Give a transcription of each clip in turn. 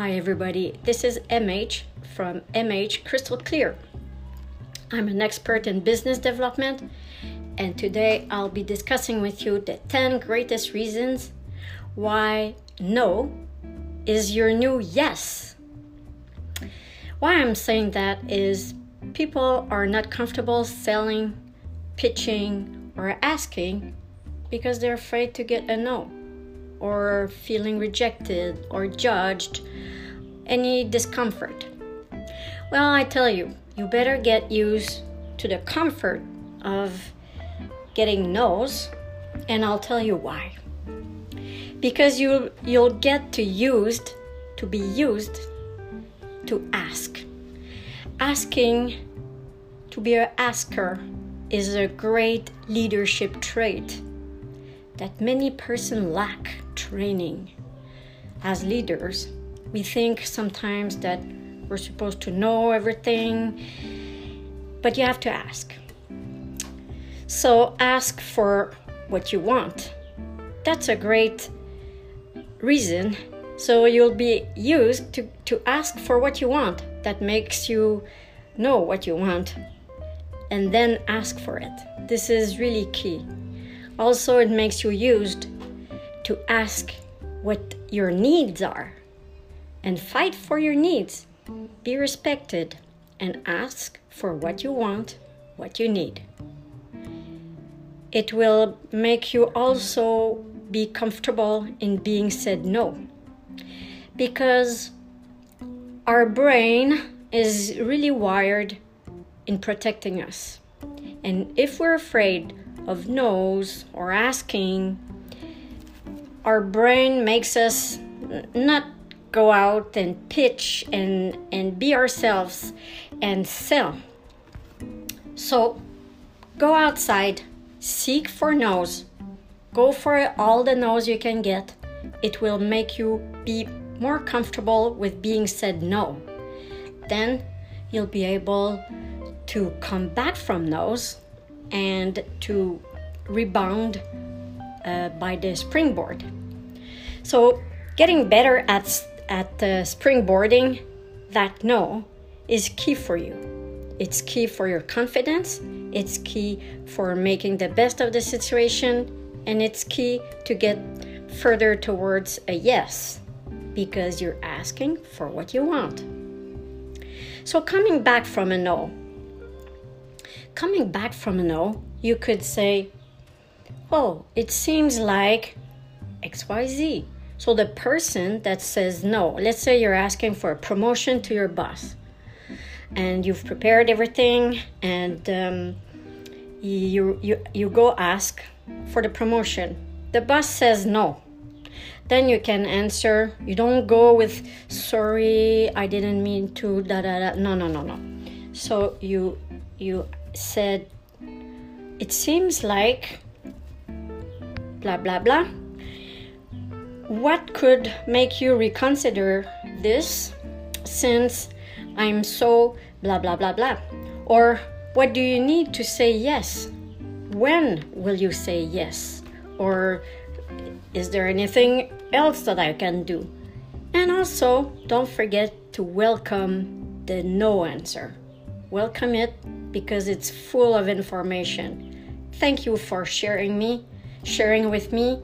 Hi, everybody. This is MH from MH Crystal Clear. I'm an expert in business development, and today I'll be discussing with you the 10 greatest reasons why no is your new yes. Why I'm saying that is people are not comfortable selling, pitching, or asking because they're afraid to get a no or feeling rejected or judged, any discomfort. Well, I tell you, you better get used to the comfort of getting no's, and I'll tell you why. Because you'll you'll get to used to be used to ask. Asking to be an asker is a great leadership trait that many persons lack training. As leaders, we think sometimes that we're supposed to know everything, but you have to ask. So ask for what you want. That's a great reason. So you'll be used to, to ask for what you want. That makes you know what you want and then ask for it. This is really key. Also, it makes you used to ask what your needs are and fight for your needs. Be respected and ask for what you want, what you need. It will make you also be comfortable in being said no. Because our brain is really wired in protecting us. And if we're afraid of no's or asking, our brain makes us not go out and pitch and, and be ourselves and sell. So go outside, seek for no's, go for all the no's you can get. It will make you be more comfortable with being said no. Then you'll be able to come back from no's and to rebound uh, by the springboard. So, getting better at at uh, springboarding that no is key for you. It's key for your confidence. It's key for making the best of the situation, and it's key to get further towards a yes because you're asking for what you want. So, coming back from a no, coming back from a no, you could say, Oh, it seems like XYZ. So the person that says no, let's say you're asking for a promotion to your boss and you've prepared everything and um, you, you, you go ask for the promotion. The boss says no. Then you can answer. You don't go with sorry, I didn't mean to da da da. No, no, no, no. So you you said, It seems like blah blah blah. What could make you reconsider this since I'm so blah blah blah blah? Or what do you need to say yes? When will you say yes? Or is there anything else that I can do? And also, don't forget to welcome the no answer. Welcome it because it's full of information. Thank you for sharing me, sharing with me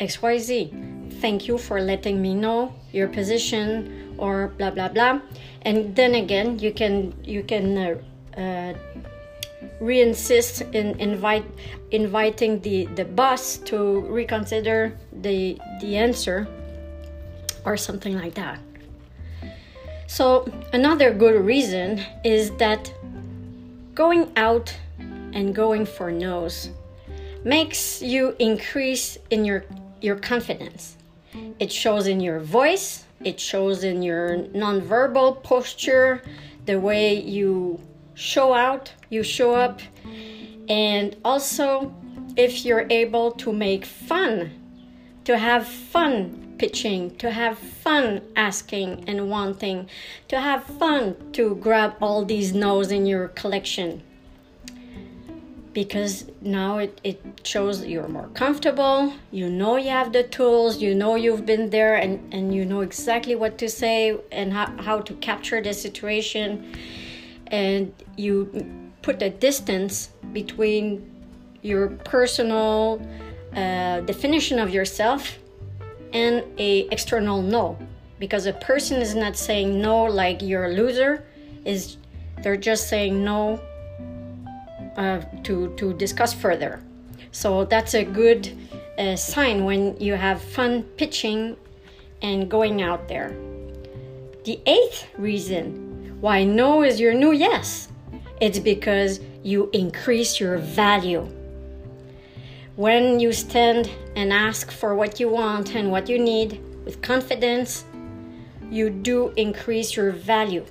XYZ. Thank you for letting me know your position or blah blah blah. And then again, you can you can uh, uh, re-insist in invite inviting the the boss to reconsider the the answer or something like that. So another good reason is that going out and going for no's makes you increase in your your confidence. It shows in your voice, it shows in your nonverbal posture, the way you show out, you show up, and also if you're able to make fun, to have fun pitching, to have fun asking and wanting, to have fun to grab all these no's in your collection. because now it, it shows you're more comfortable you know you have the tools you know you've been there and, and you know exactly what to say and how, how to capture the situation and you put a distance between your personal uh, definition of yourself and a external no because a person is not saying no like you're a loser is they're just saying no uh, to to discuss further. So that's a good uh, sign when you have fun pitching and going out there. The eighth reason why no is your new yes, it's because you increase your value. When you stand and ask for what you want and what you need with confidence, you do increase your value.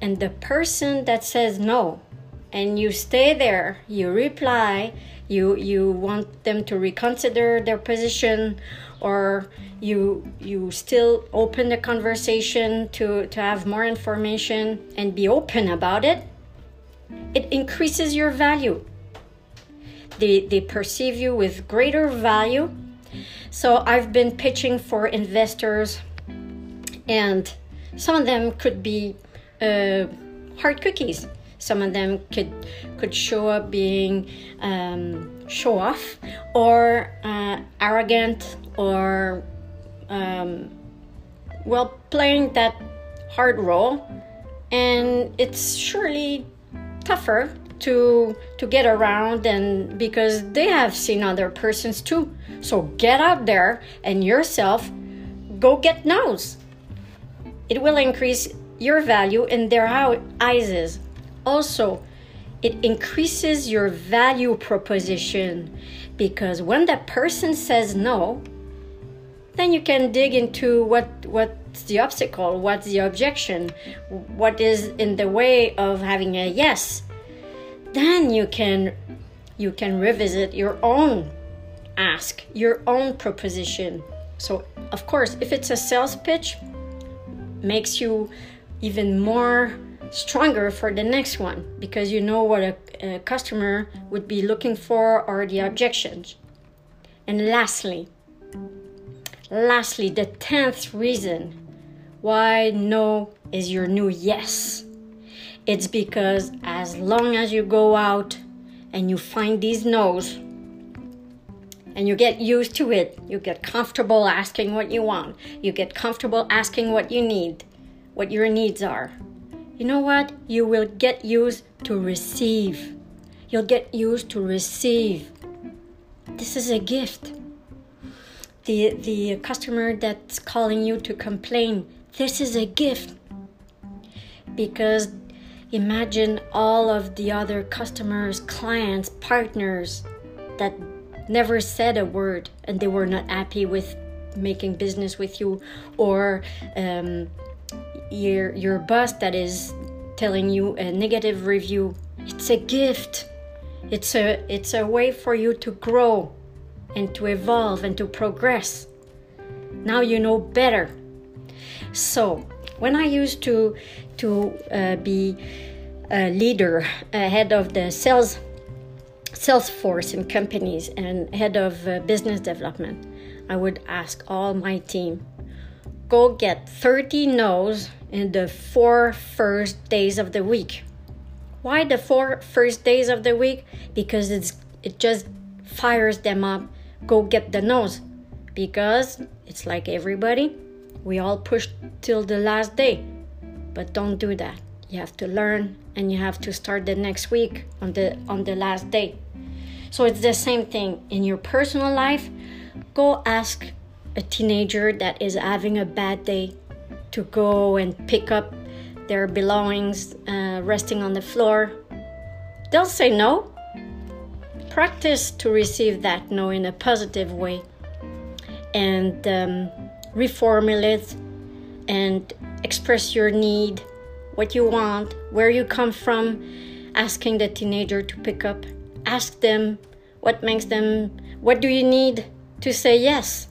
And the person that says no and you stay there you reply you you want them to reconsider their position or you you still open the conversation to to have more information and be open about it it increases your value they they perceive you with greater value. So i've been pitching for investors and some of them could be uh, hard cookies. Some of them could could show up being um, show off or uh, arrogant or um, well playing that hard role, and it's surely tougher to to get around and because they have seen other persons too. So get out there and yourself go get no's. It will increase your value in their eyes. Also it increases your value proposition because when that person says no then you can dig into what what's the obstacle what's the objection what is in the way of having a yes then you can you can revisit your own ask your own proposition so of course if it's a sales pitch makes you even more stronger for the next one because you know what a, a customer would be looking for or the objections. And lastly, lastly, the 10th reason why no is your new yes. It's because as long as you go out and you find these no's and you get used to it, you get comfortable asking what you want, you get comfortable asking what you need, what your needs are you know what? You will get used to receive. You'll get used to receive. This is a gift. The, the customer that's calling you to complain, this is a gift. Because imagine all of the other customers, clients, partners that never said a word and they were not happy with making business with you or um, your your boss that is telling you a negative review. It's a gift. It's a it's a way for you to grow and to evolve and to progress. Now you know better. So when i used to to uh, be a leader a head of the sales sales force in companies and head of uh, business development i would ask all my team go get 30 no's in the four first days of the week. Why the four first days of the week? Because it's it just fires them up. Go get the no's. Because it's like everybody, we all push till the last day. But don't do that. You have to learn and you have to start the next week on the on the last day. So it's the same thing in your personal life. Go ask a teenager that is having a bad day to go and pick up their belongings uh, resting on the floor, they'll say no. Practice to receive that no in a positive way and um, reformulate and express your need, what you want, where you come from, asking the teenager to pick up. Ask them what makes them, what do you need to say yes?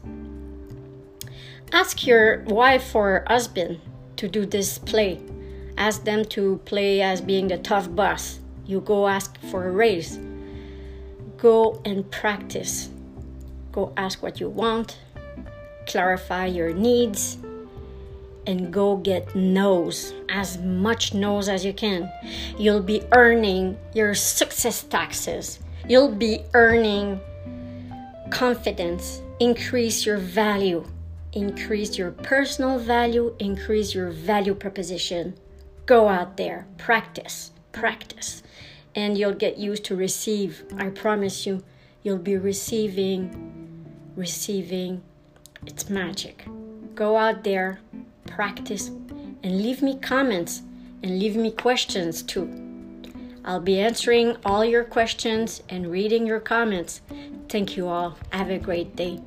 Ask your wife or husband to do this play. Ask them to play as being the tough boss. You go ask for a raise. go and practice. Go ask what you want, clarify your needs, and go get no's, as much no's as you can. You'll be earning your success taxes. You'll be earning confidence, increase your value, increase your personal value, increase your value proposition. Go out there, practice, practice, and you'll get used to receive. I promise you, you'll be receiving, receiving. It's magic. Go out there, practice, and leave me comments and leave me questions too. I'll be answering all your questions and reading your comments. Thank you all. Have a great day.